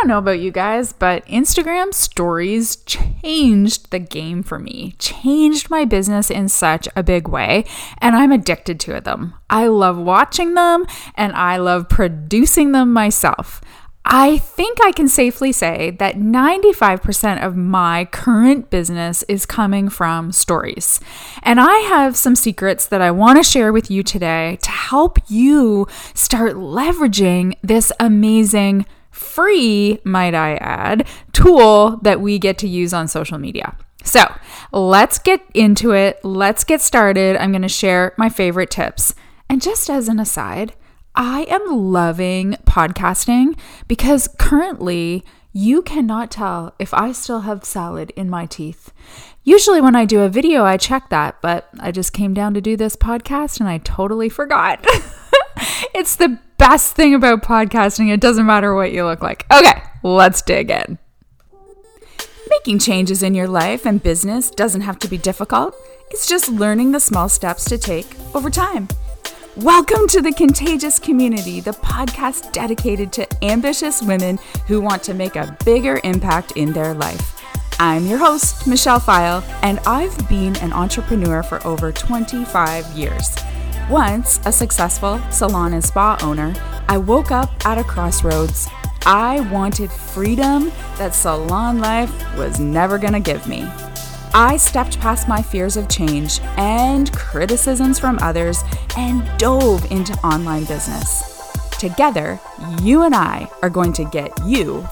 don't know about you guys, but Instagram stories changed the game for me, changed my business in such a big way, and I'm addicted to them. I love watching them and I love producing them myself. I think I can safely say that 95% of my current business is coming from stories. And I have some secrets that I want to share with you today to help you start leveraging this amazing, free, might I add, tool that we get to use on social media. So let's get into it. Let's get started. I'm going to share my favorite tips. And just as an aside, I am loving podcasting because currently you cannot tell if I still have salad in my teeth. Usually, when I do a video, I check that, but I just came down to do this podcast and I totally forgot. it's the best thing about podcasting. It doesn't matter what you look like. Okay, let's dig in. Making changes in your life and business doesn't have to be difficult, it's just learning the small steps to take over time. Welcome to the Contagious Community, the podcast dedicated to ambitious women who want to make a bigger impact in their life. I'm your host, Michelle Pfile, and I've been an entrepreneur for over 25 years. Once a successful salon and spa owner, I woke up at a crossroads. I wanted freedom that salon life was never going to give me. I stepped past my fears of change and criticisms from others and dove into online business. Together, you and I are going to get you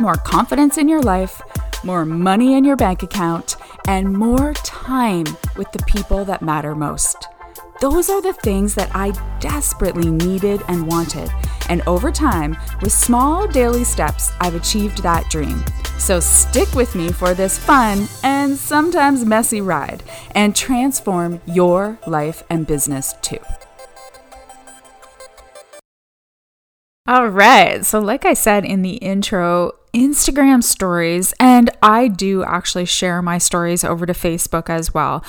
more confidence in your life, more money in your bank account, and more time with the people that matter most. Those are the things that I desperately needed and wanted. And over time, with small daily steps, I've achieved that dream. So stick with me for this fun and sometimes messy ride and transform your life and business too. All right. So, like I said in the intro, Instagram stories, and I do actually share my stories over to Facebook as well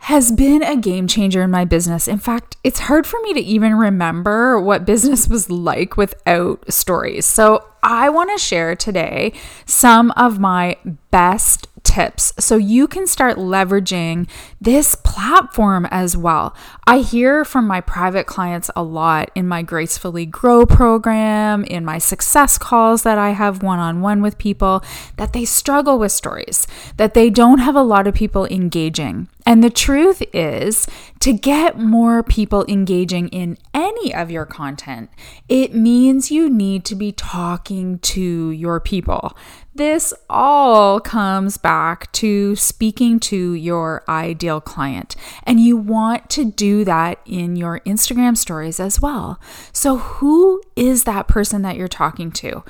has been a game changer in my business. In fact, it's hard for me to even remember what business was like without stories. So, I want to share today some of my best tips so you can start leveraging this platform as well. I hear from my private clients a lot in my Gracefully Grow program, in my success calls that I have one on one with people, that they struggle with stories, that they don't have a lot of people engaging. And the truth is, to get more people engaging in any of your content, it means you need to be talking to your people. This all comes back to speaking to your ideal client, and you want to do that in your Instagram stories as well. So, who is that person that you're talking to?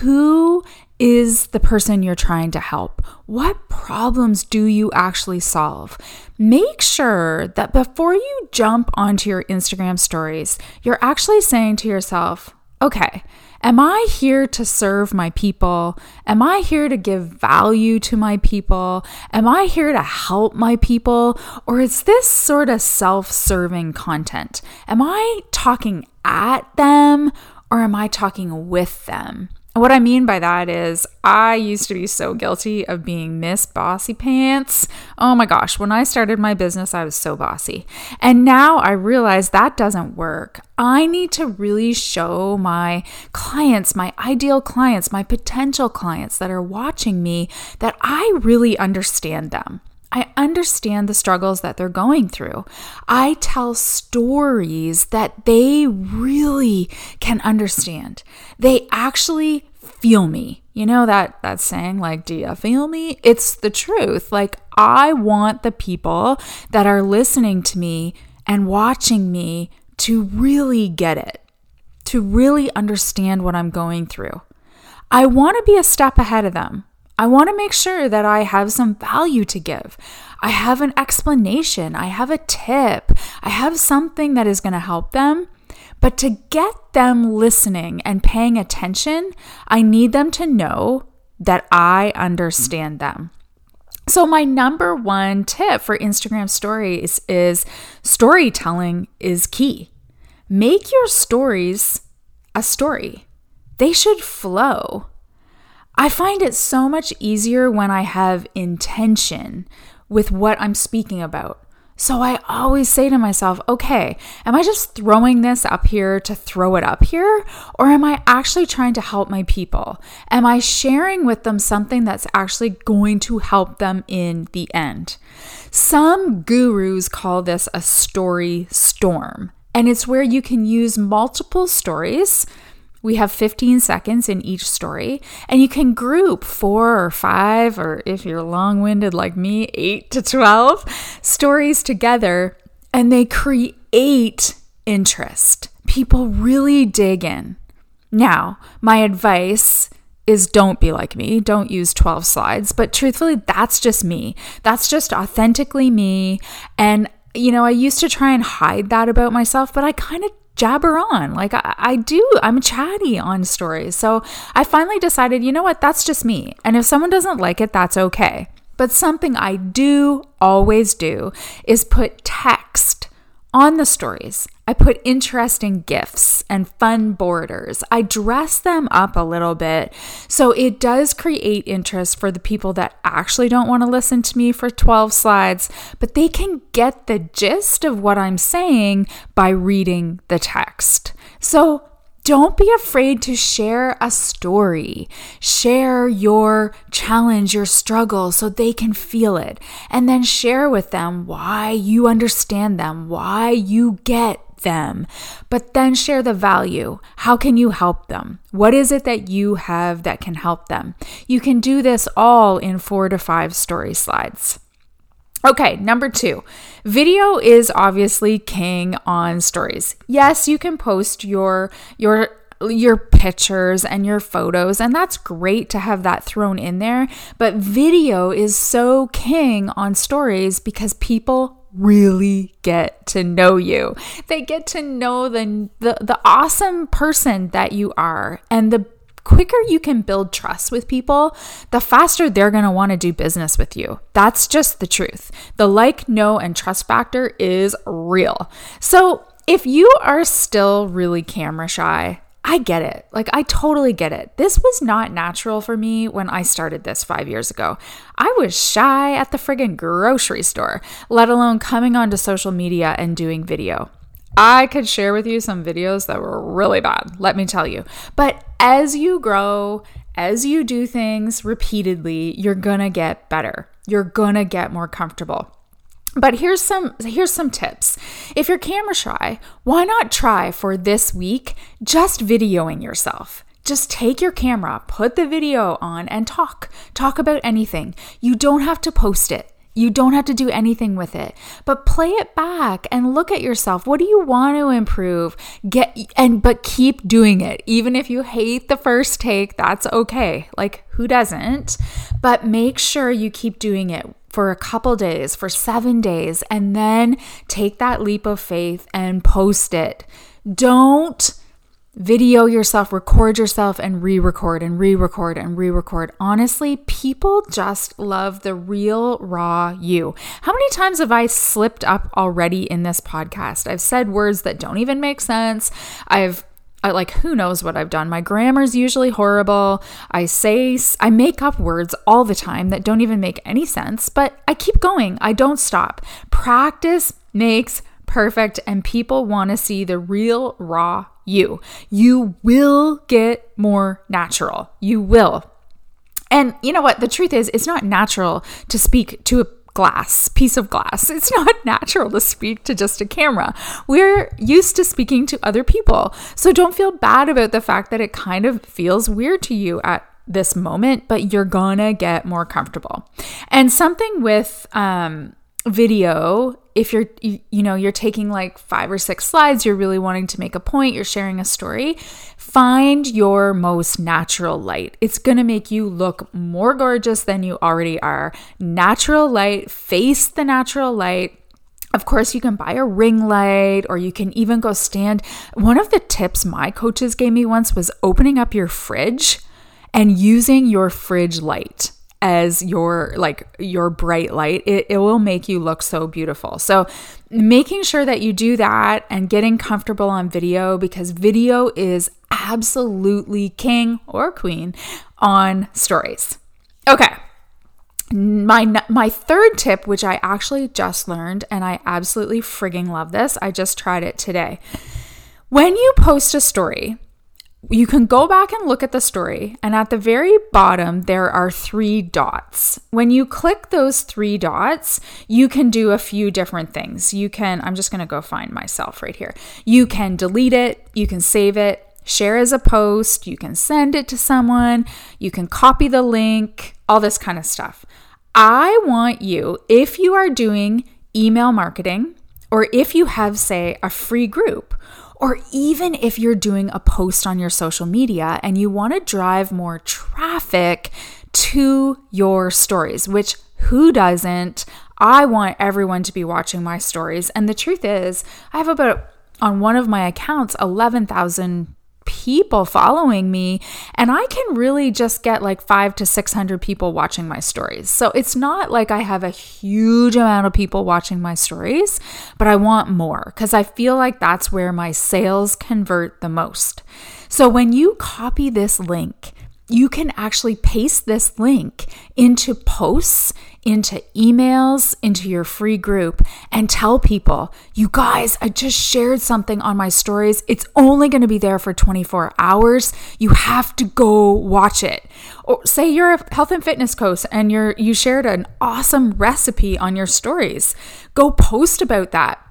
Who is the person you're trying to help? What problems do you actually solve? Make sure that before you jump onto your Instagram stories, you're actually saying to yourself, okay, Am I here to serve my people? Am I here to give value to my people? Am I here to help my people? Or is this sort of self serving content? Am I talking at them or am I talking with them? What I mean by that is, I used to be so guilty of being Miss Bossy Pants. Oh my gosh, when I started my business, I was so bossy. And now I realize that doesn't work. I need to really show my clients, my ideal clients, my potential clients that are watching me, that I really understand them. I understand the struggles that they're going through. I tell stories that they really can understand. They actually feel me. You know that that saying like do you feel me? It's the truth. Like I want the people that are listening to me and watching me to really get it. To really understand what I'm going through. I want to be a step ahead of them. I want to make sure that I have some value to give. I have an explanation. I have a tip. I have something that is going to help them. But to get them listening and paying attention, I need them to know that I understand them. So, my number one tip for Instagram stories is storytelling is key. Make your stories a story, they should flow. I find it so much easier when I have intention with what I'm speaking about. So I always say to myself, okay, am I just throwing this up here to throw it up here? Or am I actually trying to help my people? Am I sharing with them something that's actually going to help them in the end? Some gurus call this a story storm, and it's where you can use multiple stories we have 15 seconds in each story, and you can group four or five, or if you're long winded like me, eight to 12 stories together, and they create interest. People really dig in. Now, my advice is don't be like me. Don't use 12 slides. But truthfully, that's just me. That's just authentically me. And, you know, I used to try and hide that about myself, but I kind of jabber on. Like I, I, do, I'm chatty on stories. So I finally decided, you know what, that's just me. And if someone doesn't like it, that's okay. But something I do always do is put text on the stories. I put interesting GIFs and fun borders. I dress them up a little bit. So it does create interest for the people that actually don't want to listen to me for 12 slides, but they can get the gist of what I'm saying by reading the text. So don't be afraid to share a story. Share your challenge, your struggle, so they can feel it. And then share with them why you understand them, why you get them, but then share the value. How can you help them? What is it that you have that can help them? You can do this all in four to five story slides. Okay, number two, video is obviously king on stories. Yes, you can post your your your pictures and your photos and that's great to have that thrown in there but video is so king on stories because people really get to know you. They get to know the, the, the awesome person that you are. And the quicker you can build trust with people, the faster they're going to want to do business with you. That's just the truth. The like, know, and trust factor is real. So if you are still really camera shy, I get it. Like, I totally get it. This was not natural for me when I started this five years ago. I was shy at the friggin' grocery store, let alone coming onto social media and doing video. I could share with you some videos that were really bad, let me tell you. But as you grow, as you do things repeatedly, you're gonna get better. You're gonna get more comfortable. But here's some here's some tips. If you're camera shy, why not try for this week just videoing yourself? Just take your camera, put the video on and talk. Talk about anything. You don't have to post it. You don't have to do anything with it, but play it back and look at yourself. What do you want to improve? Get and but keep doing it. Even if you hate the first take, that's okay. Like who doesn't? But make sure you keep doing it for a couple days, for 7 days and then take that leap of faith and post it. Don't video yourself, record yourself, and re record and re record and re record. Honestly, people just love the real, raw you. How many times have I slipped up already in this podcast? I've said words that don't even make sense. I've I, like who knows what I've done. My grammar's usually horrible. I say I make up words all the time that don't even make any sense, but I keep going. I don't stop. Practice makes perfect and people want to see the real raw you. You will get more natural. You will. And you know what? The truth is, it's not natural to speak to a glass, piece of glass. It's not natural to speak to just a camera. We're used to speaking to other people. So don't feel bad about the fact that it kind of feels weird to you at this moment, but you're gonna get more comfortable. And something with um, video if you're you, you, know you're taking like five or six slides you're really wanting to make a point you're sharing a story find your most natural light. It's going to make you look more gorgeous than you already are. Natural light face the natural light. Of course, you can buy a ring light or you can even go stand. One of the tips my coaches gave me once was opening up your fridge and using your fridge light as your like your bright light it, it will make you look so beautiful so making sure that you do that and getting comfortable on video because video is absolutely king or queen on stories. Okay. My my third tip which I actually just learned and I absolutely frigging love this. I just tried it today. When you post a story, you can go back and look at the story, and at the very bottom, there are three dots. When you click those three dots, you can do a few different things. You can, I'm just gonna go find myself right here. You can delete it, you can save it, share as a post, you can send it to someone, you can copy the link, all this kind of stuff. I want you, if you are doing email marketing, or if you have, say, a free group, or even if you're doing a post on your social media and you want to drive more traffic to your stories, which who doesn't? I want everyone to be watching my stories. And the truth is, I have about on one of my accounts 11,000 people following me and I can really just get like 5 to 600 people watching my stories. So it's not like I have a huge amount of people watching my stories, but I want more cuz I feel like that's where my sales convert the most. So when you copy this link you can actually paste this link into posts, into emails, into your free group, and tell people, you guys, I just shared something on my stories. It's only going to be there for 24 hours. You have to go watch it. Or say you're a health and fitness coach and you're you shared an awesome recipe on your stories. Go post about that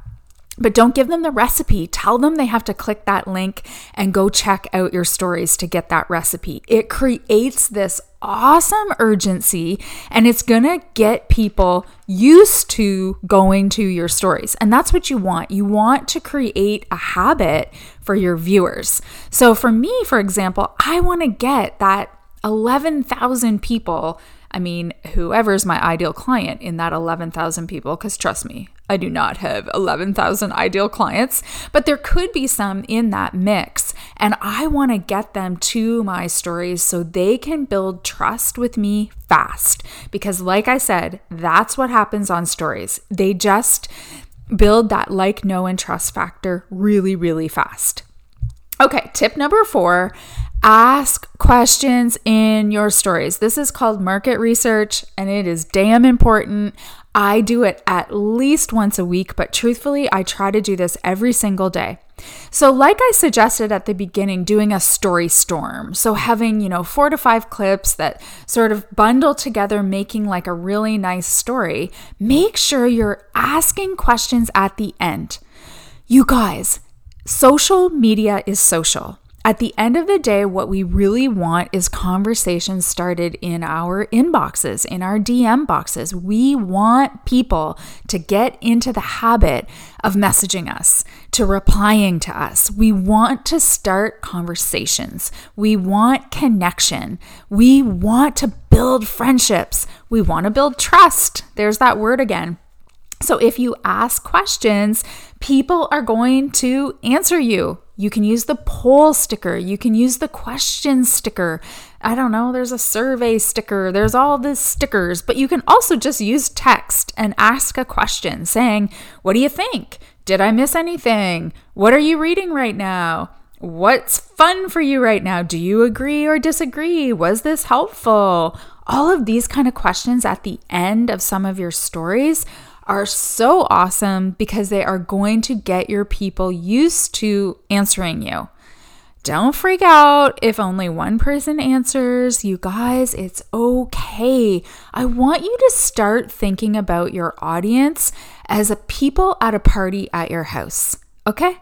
but don't give them the recipe. Tell them they have to click that link and go check out your stories to get that recipe. It creates this awesome urgency and it's going to get people used to going to your stories. And that's what you want. You want to create a habit for your viewers. So for me, for example, I want to get that 11,000 people I mean, whoever's my ideal client in that 11,000 people, because trust me, I do not have 11,000 ideal clients, but there could be some in that mix. And I want to get them to my stories so they can build trust with me fast. Because, like I said, that's what happens on stories. They just build that like, know, and trust factor really, really fast. Okay, tip number four ask questions in your stories. This is called market research and it is damn important. I do it at least once a week, but truthfully, I try to do this every single day. So, like I suggested at the beginning, doing a story storm. So, having, you know, four to five clips that sort of bundle together, making like a really nice story, make sure you're asking questions at the end. You guys, social media is social. At the end of the day, what we really want is conversations started in our inboxes, in our DM boxes. We want people to get into the habit of messaging us, to replying to us. We want to start conversations. We want connection. We want to build friendships. We want to build trust. There's that word again. So if you ask questions, people are going to answer you. You can use the poll sticker, you can use the question sticker. I don't know, there's a survey sticker, there's all these stickers, but you can also just use text and ask a question saying, What do you think? Did I miss anything? What are you reading right now? What's fun for you right now? Do you agree or disagree? Was this helpful? All of these kind of questions at the end of some of your stories are so awesome because they are going to get your people used to answering you. Don't freak out if only one person answers. You guys, it's okay. I want you to start thinking about your audience as a people at a party at your house, okay?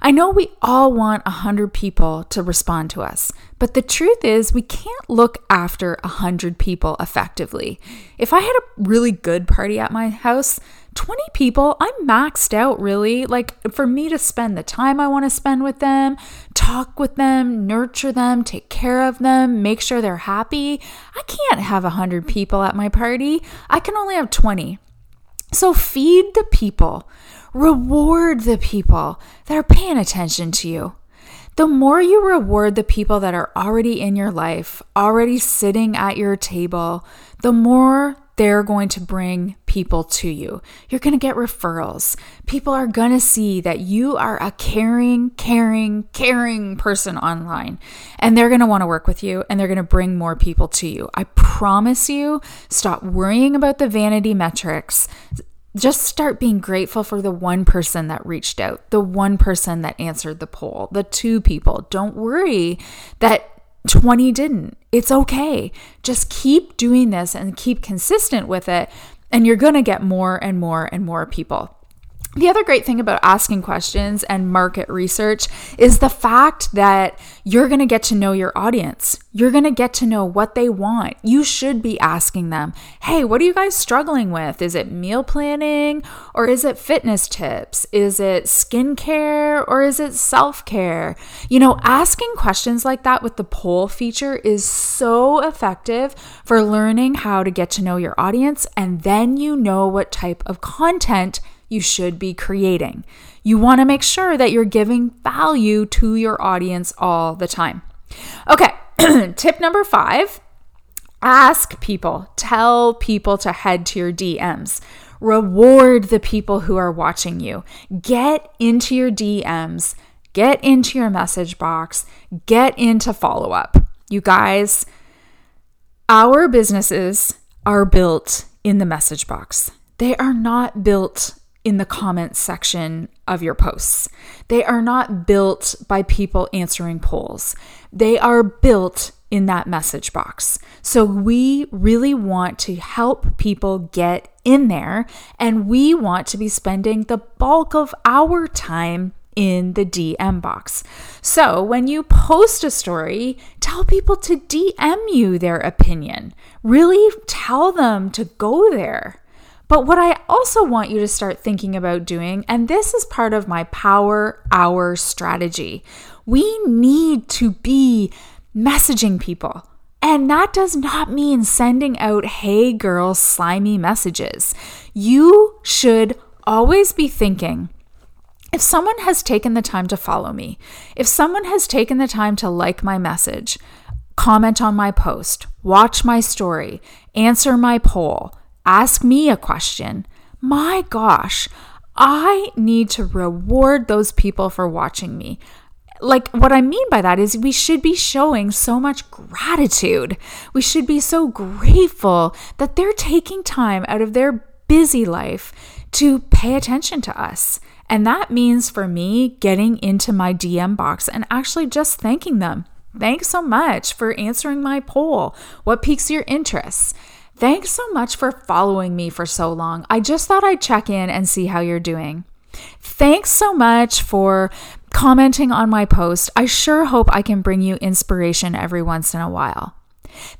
I know we all want 100 people to respond to us, but the truth is we can't look after 100 people effectively. If I had a really good party at my house, 20 people, I'm maxed out really. Like for me to spend the time I want to spend with them, talk with them, nurture them, take care of them, make sure they're happy. I can't have 100 people at my party. I can only have 20. So feed the people. Reward the people that are paying attention to you. The more you reward the people that are already in your life, already sitting at your table, the more they're going to bring people to you. You're going to get referrals. People are going to see that you are a caring, caring, caring person online, and they're going to want to work with you and they're going to bring more people to you. I promise you, stop worrying about the vanity metrics. Just start being grateful for the one person that reached out, the one person that answered the poll, the two people. Don't worry that 20 didn't. It's okay. Just keep doing this and keep consistent with it, and you're going to get more and more and more people. The other great thing about asking questions and market research is the fact that you're going to get to know your audience. You're going to get to know what they want. You should be asking them, hey, what are you guys struggling with? Is it meal planning or is it fitness tips? Is it skincare or is it self care? You know, asking questions like that with the poll feature is so effective for learning how to get to know your audience. And then you know what type of content you should be creating. You want to make sure that you're giving value to your audience all the time. Okay, tip number five ask people, tell people to head to your DMs. Reward the people who are watching you. Get into your DMs, get into your message box, get into follow up. You guys, our businesses are built in the message box. They are not built in the comments section of your posts. They are not built by people answering polls, they are built in that message box. So we really want to help people get in there, and we want to be spending the bulk of our time in the DM box. So when you post a story, tell people to DM you their opinion. Really tell them to go there. But what I also want you to start thinking about doing, and this is part of my power hour strategy, we need to be messaging people. And that does not mean sending out, hey girl, slimy messages. You should always be thinking, if someone has taken the time to follow me, if someone has taken the time to like my message, comment on my post, watch my story, answer my poll, ask me a question, my gosh, I need to reward those people for watching me. Like, what I mean by that is we should be showing so much gratitude. We should be so grateful that they're taking time out of their busy life to pay attention to us. And that means for me getting into my DM box and actually just thanking them. Thanks so much for answering my poll. What piques your interest? Thanks so much for following me for so long. I just thought I'd check in and see how you're doing. Thanks so much for commenting on my post. I sure hope I can bring you inspiration every once in a while.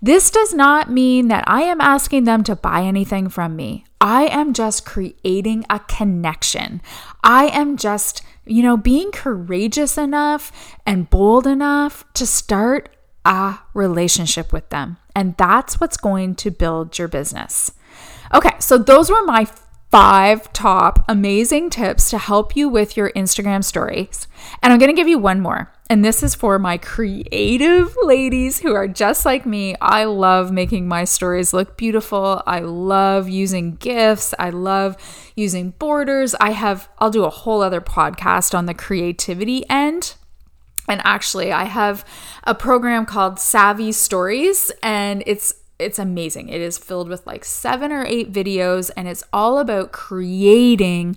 This does not mean that I am asking them to buy anything from me. I am just creating a connection. I am just, you know, being courageous enough and bold enough to start a relationship with them. And that's what's going to build your business. Okay, so those were my five top amazing tips to help you with your Instagram stories. And I'm going to give you one more. And this is for my creative ladies who are just like me. I love making my stories look beautiful. I love using GIFs. I love using borders. I have, I'll do a whole other podcast on the creativity end and actually, I have a program called Savvy Stories, and it's it's amazing. It is filled with like seven or eight videos, and it's all about creating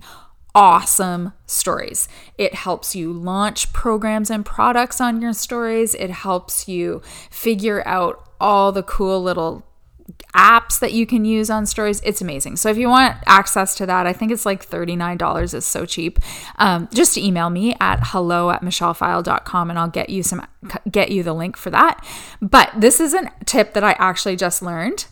awesome stories. It helps you launch programs and products on your stories. It helps you figure out all the cool little apps that you can use on stories. It's amazing. So if you want access to that, I think it's like $39. It's so cheap. Um, just email me at hello at michellepfile.com and I'll get you some get you the link for that. But this is a tip that I actually just learned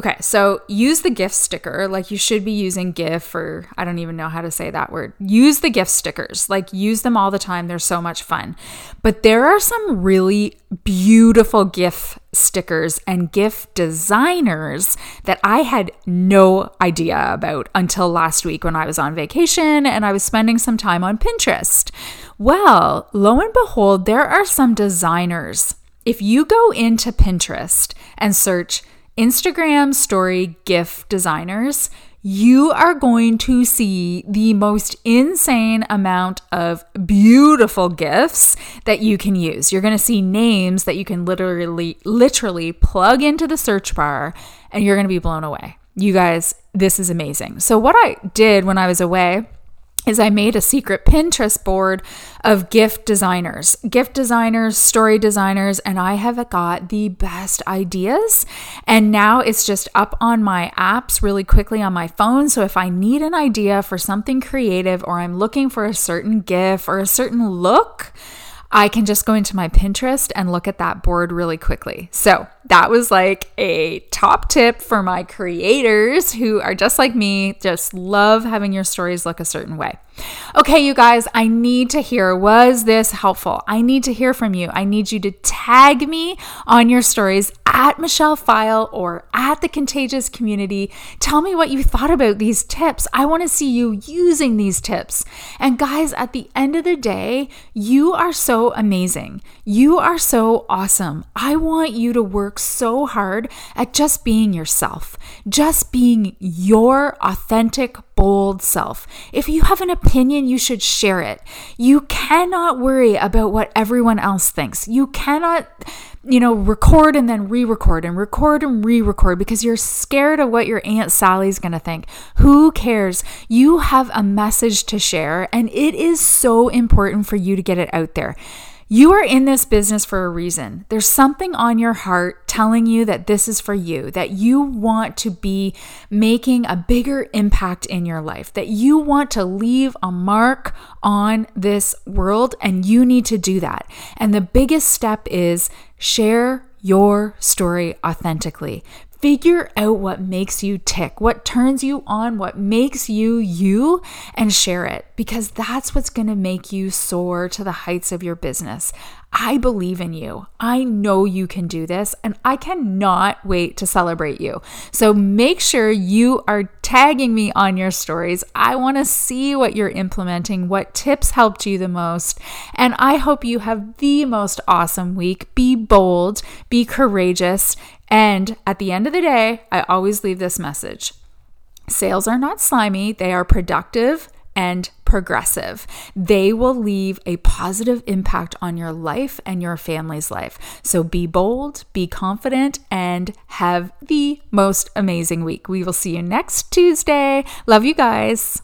Okay, so use the GIF sticker like you should be using GIF or I don't even know how to say that word. Use the GIF stickers. Like use them all the time. They're so much fun. But there are some really beautiful GIF stickers and GIF designers that I had no idea about until last week when I was on vacation and I was spending some time on Pinterest. Well, lo and behold, there are some designers. If you go into Pinterest and search Instagram story GIF designers, you are going to see the most insane amount of beautiful GIFs that you can use. You're going to see names that you can literally literally plug into the search bar and you're going to be blown away. You guys, this is amazing. So what I did when I was away is I made a secret Pinterest board of GIF designers, GIF designers, story designers, and I have got the best ideas. And now it's just up on my apps really quickly on my phone. So if I need an idea for something creative or I'm looking for a certain gift or a certain look, I can just go into my Pinterest and look at that board really quickly. So that was like a top tip for my creators who are just like me, just love having your stories look a certain way. Okay, you guys, I need to hear was this helpful? I need to hear from you. I need you to tag me on your stories at Michelle Pfile or at the Contagious Community. Tell me what you thought about these tips. I want to see you using these tips. And guys, at the end of the day, you are so amazing. You are so awesome. I want you to work so hard at just being yourself, just being your authentic, bold self. If you have an opinion, you should share it. You cannot worry about what everyone else thinks. You cannot you know, record and then re record and record and re record because you're scared of what your Aunt Sally's going to think. Who cares? You have a message to share, and it is so important for you to get it out there. You are in this business for a reason. There's something on your heart telling you that this is for you, that you want to be making a bigger impact in your life, that you want to leave a mark on this world, and you need to do that. And the biggest step is share your story authentically. Figure out what makes you tick, what turns you on, what makes you you, and share it because that's what's going to make you soar to the heights of your business. I believe in you. I know you can do this, and I cannot wait to celebrate you. So make sure you are tagging me on your stories. I want to see what you're implementing, what tips helped you the most, and I hope you have the most awesome week. Be bold, be courageous, and at the end of the day, I always leave this message sales are not slimy, they are productive and progressive. They will leave a positive impact on your life and your family's life. So be bold, be confident, and have the most amazing week. We will see you next Tuesday. Love you guys.